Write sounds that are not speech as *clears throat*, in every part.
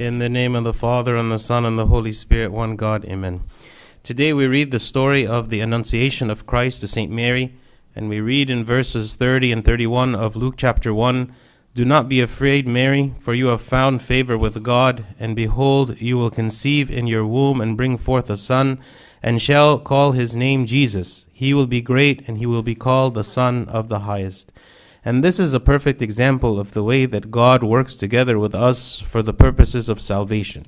In the name of the Father, and the Son, and the Holy Spirit, one God, Amen. Today we read the story of the Annunciation of Christ to St. Mary, and we read in verses 30 and 31 of Luke chapter 1 Do not be afraid, Mary, for you have found favor with God, and behold, you will conceive in your womb and bring forth a son, and shall call his name Jesus. He will be great, and he will be called the Son of the Highest. And this is a perfect example of the way that God works together with us for the purposes of salvation.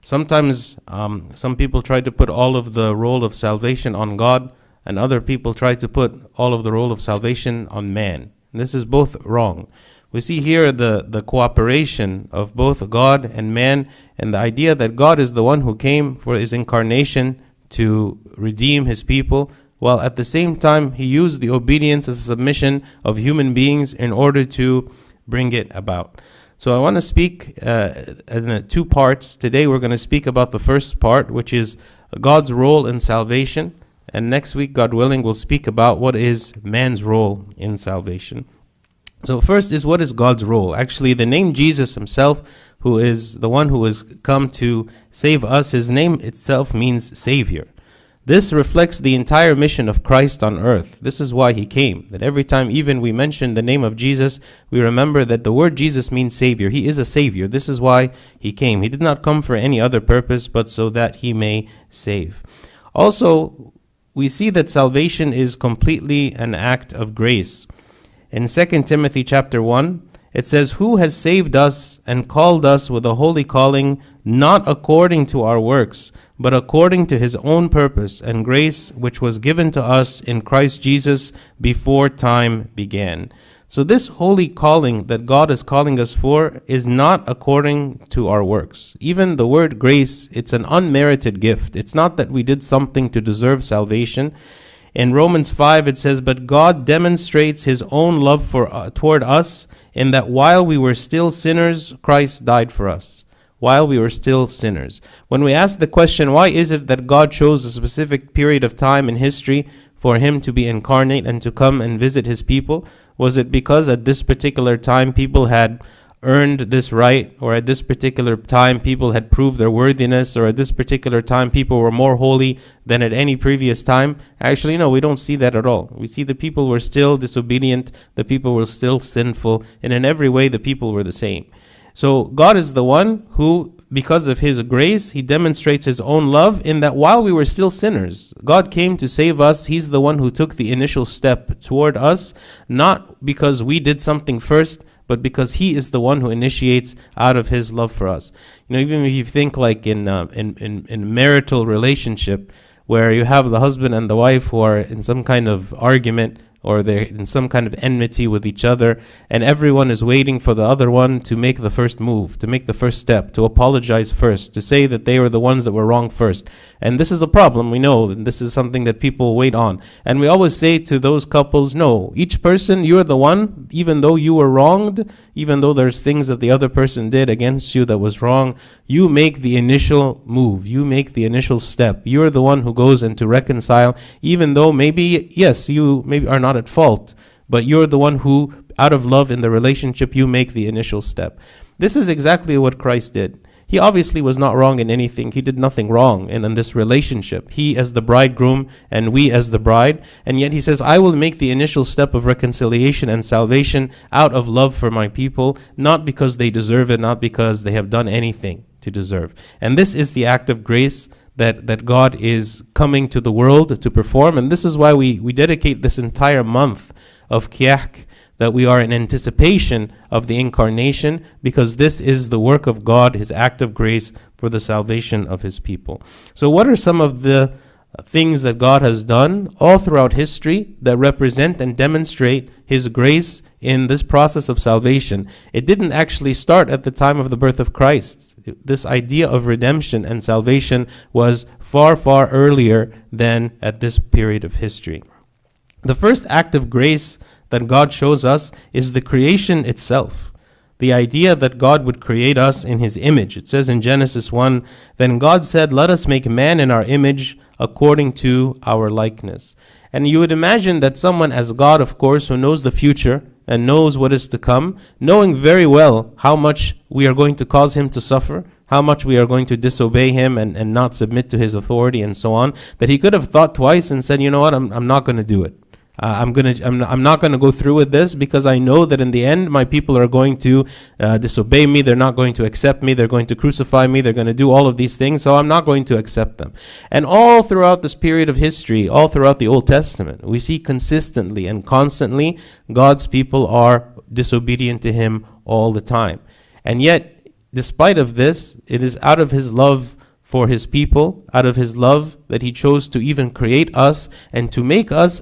Sometimes um, some people try to put all of the role of salvation on God, and other people try to put all of the role of salvation on man. This is both wrong. We see here the, the cooperation of both God and man, and the idea that God is the one who came for his incarnation to redeem his people, while at the same time he used the obedience and submission of human beings in order to bring it about. So I want to speak uh, in two parts. Today we're going to speak about the first part, which is God's role in salvation. And next week, God willing, we'll speak about what is man's role in salvation. So, first is what is God's role? Actually, the name Jesus himself, who is the one who has come to save us, his name itself means Savior. This reflects the entire mission of Christ on earth. This is why he came. That every time even we mention the name of Jesus, we remember that the word Jesus means Savior. He is a Savior. This is why he came. He did not come for any other purpose but so that he may save. Also, we see that salvation is completely an act of grace. In 2 Timothy chapter 1, it says, Who has saved us and called us with a holy calling, not according to our works, but according to his own purpose and grace, which was given to us in Christ Jesus before time began. So, this holy calling that God is calling us for is not according to our works. Even the word grace, it's an unmerited gift. It's not that we did something to deserve salvation. In Romans 5, it says, But God demonstrates his own love for, uh, toward us in that while we were still sinners, Christ died for us while we were still sinners. When we ask the question, why is it that God chose a specific period of time in history for him to be incarnate and to come and visit his people? Was it because at this particular time people had earned this right, or at this particular time people had proved their worthiness, or at this particular time people were more holy than at any previous time? Actually, no, we don't see that at all. We see the people were still disobedient, the people were still sinful, and in every way the people were the same. So God is the one who, because of his grace, he demonstrates his own love in that while we were still sinners, God came to save us. He's the one who took the initial step toward us, not because we did something first, but because he is the one who initiates out of his love for us. You know, even if you think like in uh, in, in in marital relationship where you have the husband and the wife who are in some kind of argument or they're in some kind of enmity with each other, and everyone is waiting for the other one to make the first move, to make the first step, to apologize first, to say that they were the ones that were wrong first. And this is a problem, we know, and this is something that people wait on. And we always say to those couples, no, each person, you're the one, even though you were wronged, even though there's things that the other person did against you that was wrong, you make the initial move. You make the initial step. You're the one who goes in to reconcile, even though maybe, yes, you maybe are not at fault, but you're the one who, out of love in the relationship, you make the initial step. This is exactly what Christ did. He obviously was not wrong in anything. He did nothing wrong in, in this relationship. He as the bridegroom and we as the bride. And yet he says, I will make the initial step of reconciliation and salvation out of love for my people, not because they deserve it, not because they have done anything to deserve. And this is the act of grace that, that God is coming to the world to perform. And this is why we, we dedicate this entire month of Kiyahk that we are in anticipation of the incarnation because this is the work of God, his act of grace for the salvation of his people. So, what are some of the things that God has done all throughout history that represent and demonstrate his grace in this process of salvation? It didn't actually start at the time of the birth of Christ. This idea of redemption and salvation was far, far earlier than at this period of history. The first act of grace that God shows us is the creation itself. The idea that God would create us in his image. It says in Genesis 1 Then God said, Let us make man in our image according to our likeness. And you would imagine that someone as God, of course, who knows the future and knows what is to come, knowing very well how much we are going to cause him to suffer, how much we are going to disobey him and, and not submit to his authority and so on, that he could have thought twice and said, you know what, I'm, I'm not going to do it. Uh, I'm gonna. I'm, I'm not gonna go through with this because I know that in the end, my people are going to uh, disobey me. They're not going to accept me. They're going to crucify me. They're going to do all of these things. So I'm not going to accept them. And all throughout this period of history, all throughout the Old Testament, we see consistently and constantly God's people are disobedient to Him all the time. And yet, despite of this, it is out of His love for His people, out of His love that He chose to even create us and to make us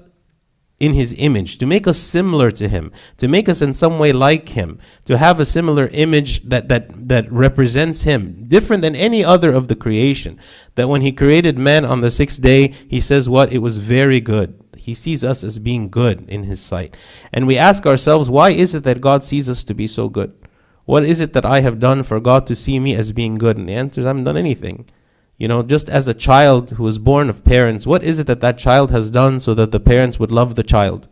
in his image, to make us similar to him, to make us in some way like him, to have a similar image that, that, that represents him, different than any other of the creation. That when he created man on the sixth day, he says what? It was very good. He sees us as being good in his sight. And we ask ourselves, why is it that God sees us to be so good? What is it that I have done for God to see me as being good? And the answer is, I haven't done anything. You know, just as a child who was born of parents, what is it that that child has done so that the parents would love the child?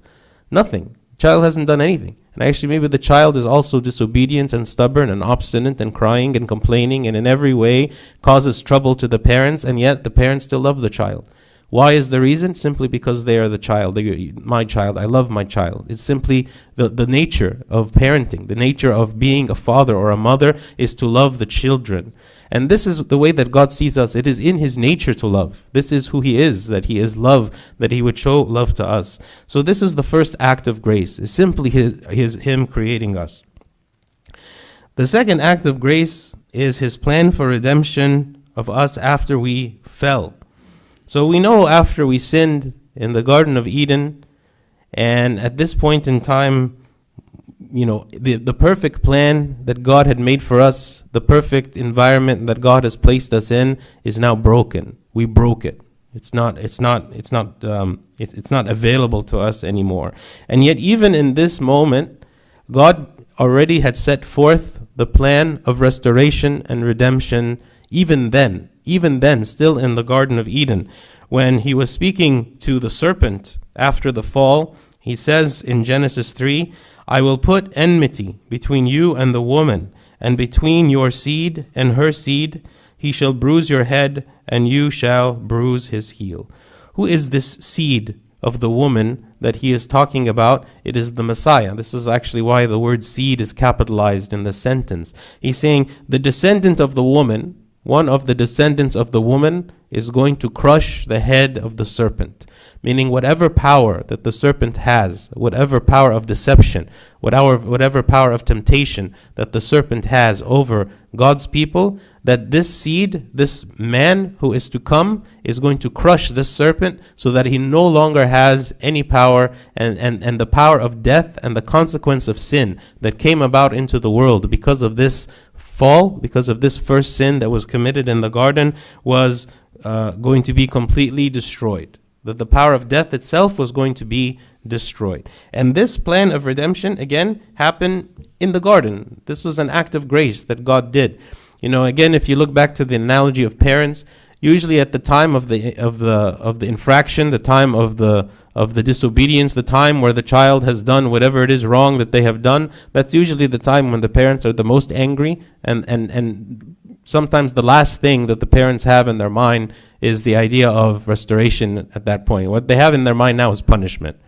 Nothing. The child hasn't done anything. And actually, maybe the child is also disobedient and stubborn and obstinate and crying and complaining and in every way causes trouble to the parents, and yet the parents still love the child. Why is the reason? Simply because they are the child. They, my child. I love my child. It's simply the, the nature of parenting. The nature of being a father or a mother is to love the children. And this is the way that God sees us. It is in His nature to love. This is who He is, that He is love, that He would show love to us. So this is the first act of grace. It's simply his, his Him creating us. The second act of grace is His plan for redemption of us after we fell. So we know after we sinned in the Garden of Eden, and at this point in time, you know, the, the perfect plan that God had made for us, the perfect environment that God has placed us in, is now broken. We broke it. It's not. It's not. It's not. Um, it's, it's not available to us anymore. And yet, even in this moment, God already had set forth the plan of restoration and redemption. Even then, even then, still in the Garden of Eden, when He was speaking to the serpent after the fall, He says in Genesis three I will put enmity between you and the woman, and between your seed and her seed. He shall bruise your head, and you shall bruise his heel. Who is this seed of the woman that he is talking about? It is the Messiah. This is actually why the word seed is capitalized in the sentence. He's saying the descendant of the woman, one of the descendants of the woman, is going to crush the head of the serpent. Meaning whatever power that the serpent has, whatever power of deception, whatever, whatever power of temptation that the serpent has over God's people, that this seed, this man who is to come, is going to crush this serpent so that he no longer has any power and, and, and the power of death and the consequence of sin that came about into the world because of this fall, because of this first sin that was committed in the garden, was uh, going to be completely destroyed that the power of death itself was going to be destroyed. And this plan of redemption, again, happened in the garden. This was an act of grace that God did. You know, again, if you look back to the analogy of parents, usually at the time of the of the of the infraction, the time of the of the disobedience, the time where the child has done whatever it is wrong that they have done, that's usually the time when the parents are the most angry and and and sometimes the last thing that the parents have in their mind is the idea of restoration at that point. What they have in their mind now is punishment.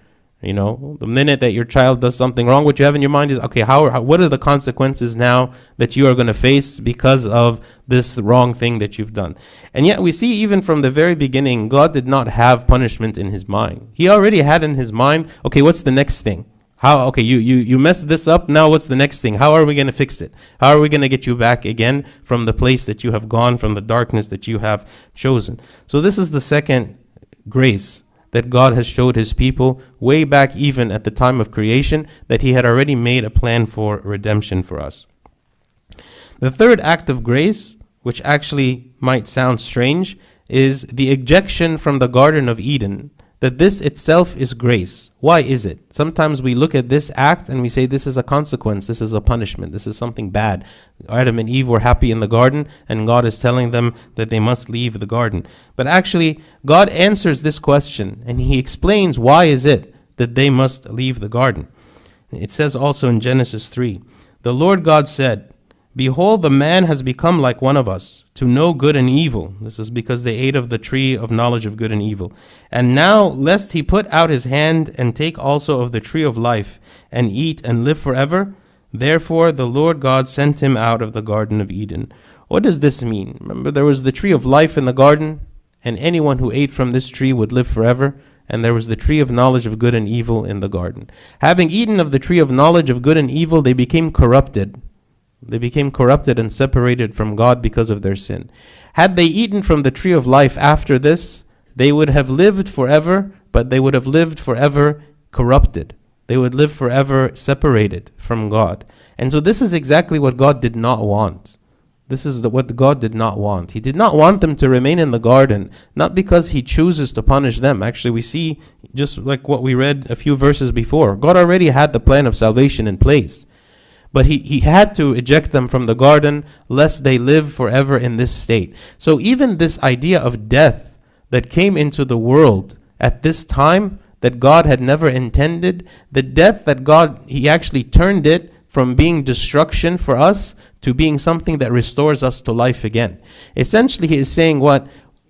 You know, the minute that your child does something wrong, what you have in your mind is, okay, how, how what are the consequences now that you are going to face because of this wrong thing that you've done? And yet we see even from the very beginning, God did not have punishment in his mind. He already had in his mind, okay, what's the next thing? How okay, you you you messed this up. Now what's the next thing? How are we going to fix it? How are we going to get you back again from the place that you have gone from the darkness that you have chosen? So this is the second grace that God has showed his people way back even at the time of creation that he had already made a plan for redemption for us. The third act of grace, which actually might sound strange, is the ejection from the garden of Eden that this itself is grace. Why is it? Sometimes we look at this act and we say this is a consequence, this is a punishment, this is something bad. Adam and Eve were happy in the garden, and God is telling them that they must leave the garden. But actually, God answers this question and He explains why is it that they must leave the garden. It says also in Genesis 3 The Lord God said, Behold, the man has become like one of us, to know good and evil. This is because they ate of the tree of knowledge of good and evil. And now, lest he put out his hand and take also of the tree of life, and eat and live forever, therefore the Lord God sent him out of the Garden of Eden. What does this mean? Remember, there was the tree of life in the garden, and anyone who ate from this tree would live forever. And there was the tree of knowledge of good and evil in the garden. Having eaten of the tree of knowledge of good and evil, they became corrupted. They became corrupted and separated from God because of their sin. Had they eaten from the tree of life after this, they would have lived forever, but they would have lived forever corrupted. They would live forever separated from God. And so, this is exactly what God did not want. This is the, what God did not want. He did not want them to remain in the garden, not because He chooses to punish them. Actually, we see, just like what we read a few verses before, God already had the plan of salvation in place. But he, he had to eject them from the garden lest they live forever in this state. So, even this idea of death that came into the world at this time that God had never intended, the death that God, He actually turned it from being destruction for us to being something that restores us to life again. Essentially, he is saying what?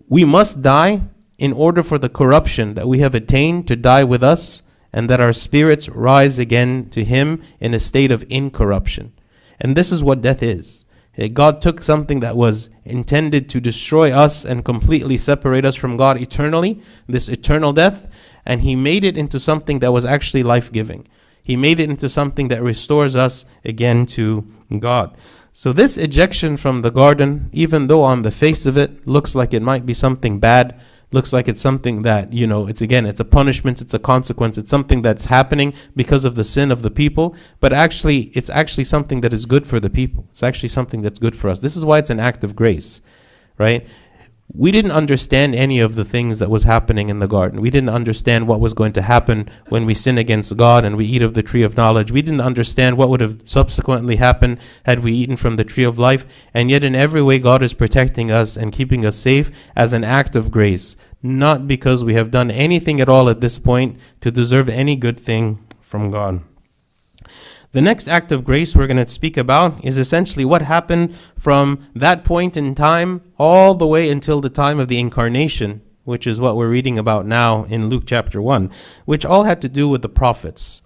We must die in order for the corruption that we have attained to die with us, and that our spirits rise again to him in a state of incorruption. And this is what death is. Eh, God took something that was intended to destroy us and completely separate us from God eternally, this eternal death, and he made it into something that was actually life giving. He made it into something that restores us again to God. So, this ejection from the garden, even though on the face of it looks like it might be something bad, looks like it's something that, you know, it's again, it's a punishment, it's a consequence, it's something that's happening because of the sin of the people, but actually, it's actually something that is good for the people. It's actually something that's good for us. This is why it's an act of grace, right? We didn't understand any of the things that was happening in the garden. We didn't understand what was going to happen when we sin against God and we eat of the tree of knowledge. We didn't understand what would have subsequently happened had we eaten from the tree of life. And yet, in every way, God is protecting us and keeping us safe as an act of grace, not because we have done anything at all at this point to deserve any good thing from God. The next act of grace we're going to speak about is essentially what happened from that point in time all the way until the time of the incarnation, which is what we're reading about now in Luke chapter 1, which all had to do with the prophets.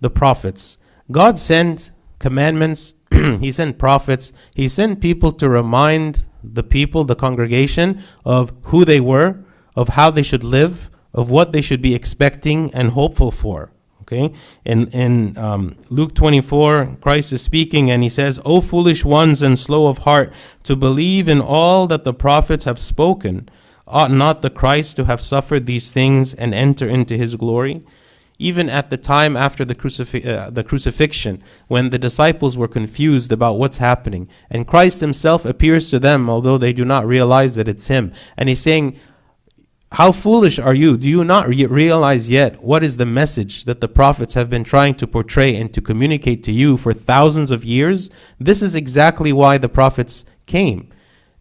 The prophets. God sent commandments, *clears throat* He sent prophets, He sent people to remind the people, the congregation, of who they were, of how they should live, of what they should be expecting and hopeful for. Okay, in in um, Luke 24, Christ is speaking and he says, "O foolish ones and slow of heart to believe in all that the prophets have spoken, ought not the Christ to have suffered these things and enter into his glory?" Even at the time after the, uh, the crucifixion, when the disciples were confused about what's happening, and Christ himself appears to them, although they do not realize that it's him, and he's saying, how foolish are you? Do you not re- realize yet what is the message that the prophets have been trying to portray and to communicate to you for thousands of years? This is exactly why the prophets came.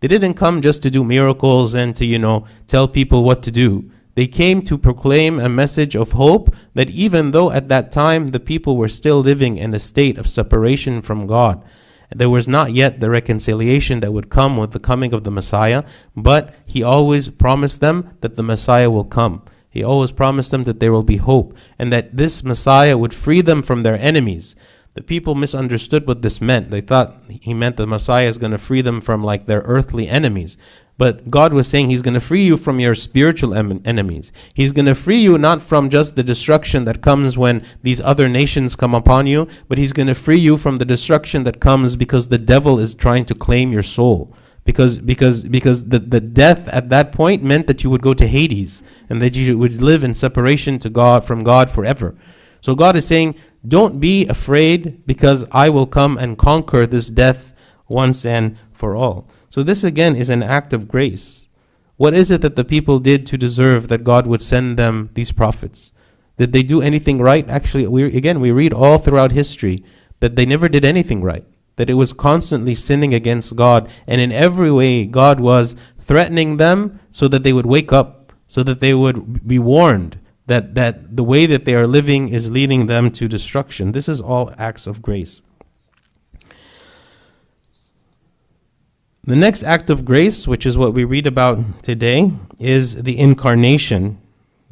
They didn't come just to do miracles and to, you know, tell people what to do. They came to proclaim a message of hope that even though at that time the people were still living in a state of separation from God, there was not yet the reconciliation that would come with the coming of the Messiah, but he always promised them that the Messiah will come. He always promised them that there will be hope and that this Messiah would free them from their enemies. The people misunderstood what this meant. They thought he meant the Messiah is going to free them from like their earthly enemies. But God was saying He's going to free you from your spiritual em- enemies. He's going to free you not from just the destruction that comes when these other nations come upon you, but He's going to free you from the destruction that comes because the devil is trying to claim your soul. Because because because the, the death at that point meant that you would go to Hades and that you would live in separation to God from God forever. So God is saying, Don't be afraid, because I will come and conquer this death once and for all. So, this again is an act of grace. What is it that the people did to deserve that God would send them these prophets? Did they do anything right? Actually, we, again, we read all throughout history that they never did anything right, that it was constantly sinning against God. And in every way, God was threatening them so that they would wake up, so that they would be warned that, that the way that they are living is leading them to destruction. This is all acts of grace. The next act of grace, which is what we read about today, is the incarnation.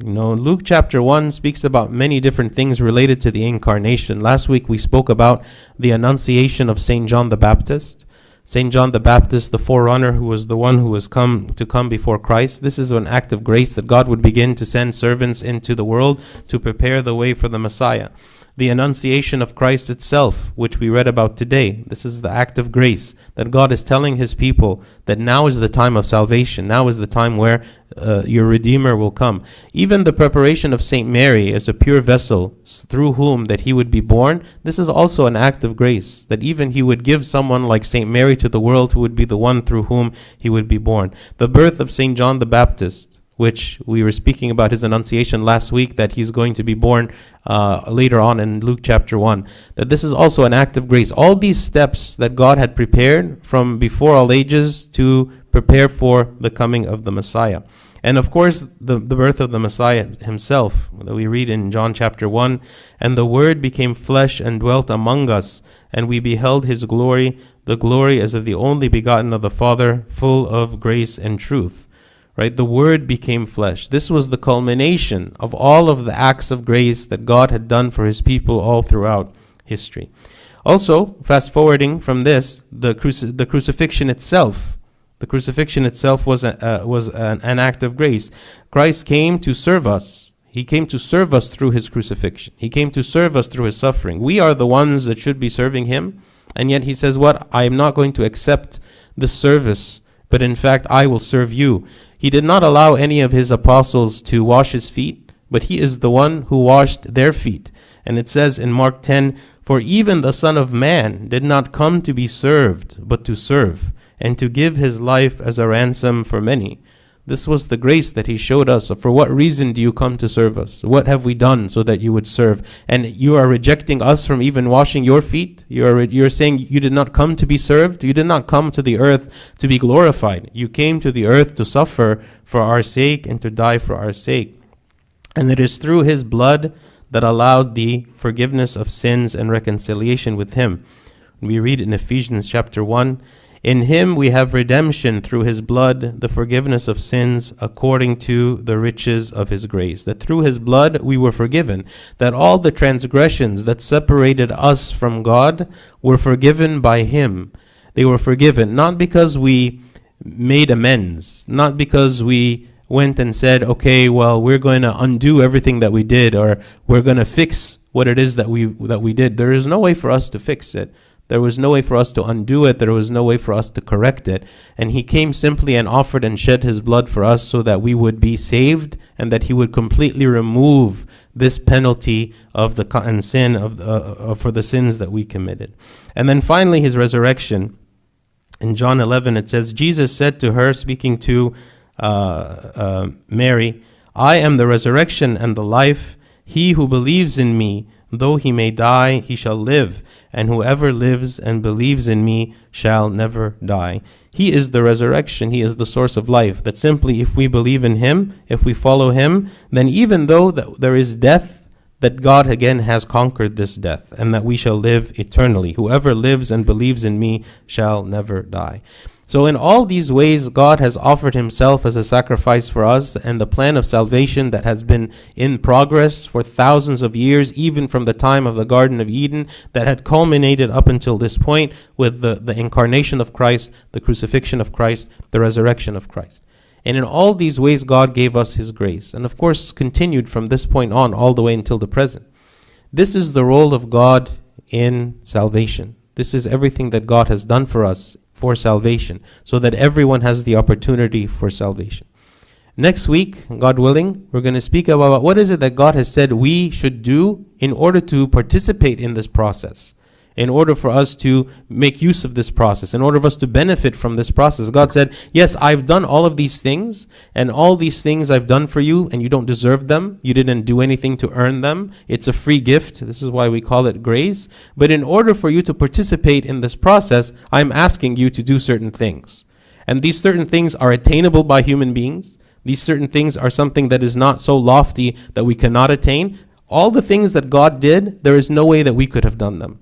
You know, Luke chapter 1 speaks about many different things related to the incarnation. Last week we spoke about the annunciation of St. John the Baptist. St. John the Baptist, the forerunner who was the one who was come to come before Christ. This is an act of grace that God would begin to send servants into the world to prepare the way for the Messiah the annunciation of Christ itself, which we read about today. This is the act of grace that God is telling his people that now is the time of salvation. Now is the time where uh, your Redeemer will come. Even the preparation of St. Mary as a pure vessel through whom that he would be born, this is also an act of grace. That even he would give someone like St. Mary to the world who would be the one through whom he would be born. The birth of St. John the Baptist which we were speaking about his annunciation last week that he's going to be born uh, later on in Luke chapter 1. That this is also an act of grace. All these steps that God had prepared from before all ages to prepare for the coming of the Messiah. And of course, the, the birth of the Messiah himself, that we read in John chapter 1 And the Word became flesh and dwelt among us, and we beheld his glory, the glory as of the only begotten of the Father, full of grace and truth right? The Word became flesh. This was the culmination of all of the acts of grace that God had done for His people all throughout history. Also, fast forwarding from this, the, cruci- the crucifixion itself. The crucifixion itself was, a, uh, was an, an act of grace. Christ came to serve us. He came to serve us through his crucifixion. He came to serve us through his suffering. We are the ones that should be serving him. And yet he says, What? I am not going to accept the service, but in fact, I will serve you. He did not allow any of his apostles to wash his feet, but he is the one who washed their feet. And it says in Mark 10 For even the Son of Man did not come to be served, but to serve, and to give his life as a ransom for many. This was the grace that he showed us. For what reason do you come to serve us? What have we done so that you would serve? And you are rejecting us from even washing your feet? You are, you're saying you did not come to be served? You did not come to the earth to be glorified. You came to the earth to suffer for our sake and to die for our sake. And it is through his blood that allowed the forgiveness of sins and reconciliation with him. We read in Ephesians chapter 1 in him we have redemption through his blood, the forgiveness of sins according to the riches of his grace. That through his blood we were forgiven. That all the transgressions that separated us from God were forgiven by him. They were forgiven not because we made amends, not because we went and said, okay, well, we're going to undo everything that we did or we're going to fix what it is that we that we did. There is no way for us to fix it. There was no way for us to undo it. There was no way for us to correct it. And he came simply and offered and shed his blood for us so that we would be saved and that he would completely remove this penalty of the and sin of, uh, uh, for the sins that we committed. And then finally, his resurrection. In John 11, it says, Jesus said to her, speaking to uh, uh, Mary, I am the resurrection and the life. He who believes in me, though he may die, he shall live and whoever lives and believes in me shall never die. He is the resurrection, He is the source of life. That simply, if we believe in Him, if we follow Him, then even though that there is death, that God again has conquered this death, and that we shall live eternally. Whoever lives and believes in me shall never die. So, in all these ways, God has offered Himself as a sacrifice for us, and the plan of salvation that has been in progress for thousands of years, even from the time of the Garden of Eden, that had culminated up until this point with the, the incarnation of Christ, the crucifixion of Christ, the resurrection of Christ. And in all these ways, God gave us His grace, and of course, continued from this point on all the way until the present. This is the role of God in salvation. This is everything that God has done for us for salvation, so that everyone has the opportunity for salvation. Next week, God willing, we're going to speak about what is it that God has said we should do in order to participate in this process in order for us to make use of this process, in order for us to benefit from this process. God said, Yes, I've done all of these things, and all these things I've done for you, and you don't deserve them. You didn't do anything to earn them. It's a free gift. This is why we call it grace. But in order for you to participate in this process, I'm asking you to do certain things. And these certain things are attainable by human beings. These certain things are something that is not so lofty that we cannot attain. All the things that God did, there is no way that we could have done them.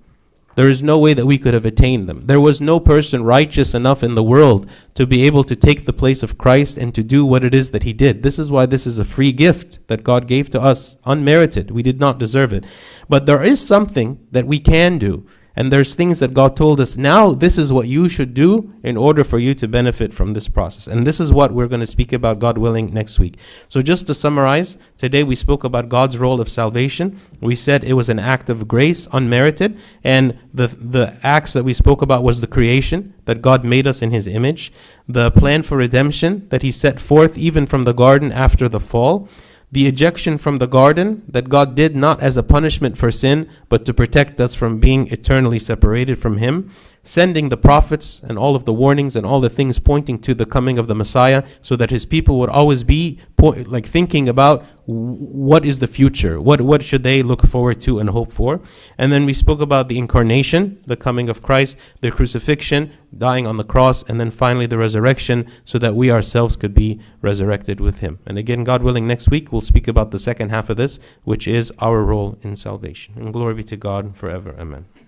There is no way that we could have attained them. There was no person righteous enough in the world to be able to take the place of Christ and to do what it is that he did. This is why this is a free gift that God gave to us, unmerited. We did not deserve it. But there is something that we can do. And there's things that God told us, now this is what you should do in order for you to benefit from this process. And this is what we're going to speak about, God willing, next week. So, just to summarize, today we spoke about God's role of salvation. We said it was an act of grace, unmerited. And the, the acts that we spoke about was the creation, that God made us in his image, the plan for redemption that he set forth even from the garden after the fall the ejection from the garden that God did not as a punishment for sin, but to protect us from being eternally separated from Him, sending the prophets and all of the warnings and all the things pointing to the coming of the Messiah, so that His people would always be like thinking about what is the future, what what should they look forward to and hope for, and then we spoke about the incarnation, the coming of Christ, the crucifixion, dying on the cross, and then finally the resurrection, so that we ourselves could be resurrected with Him. And again, God willing, next week we'll speak about the second half of this, which is our role in salvation. And glory be to God forever. Amen.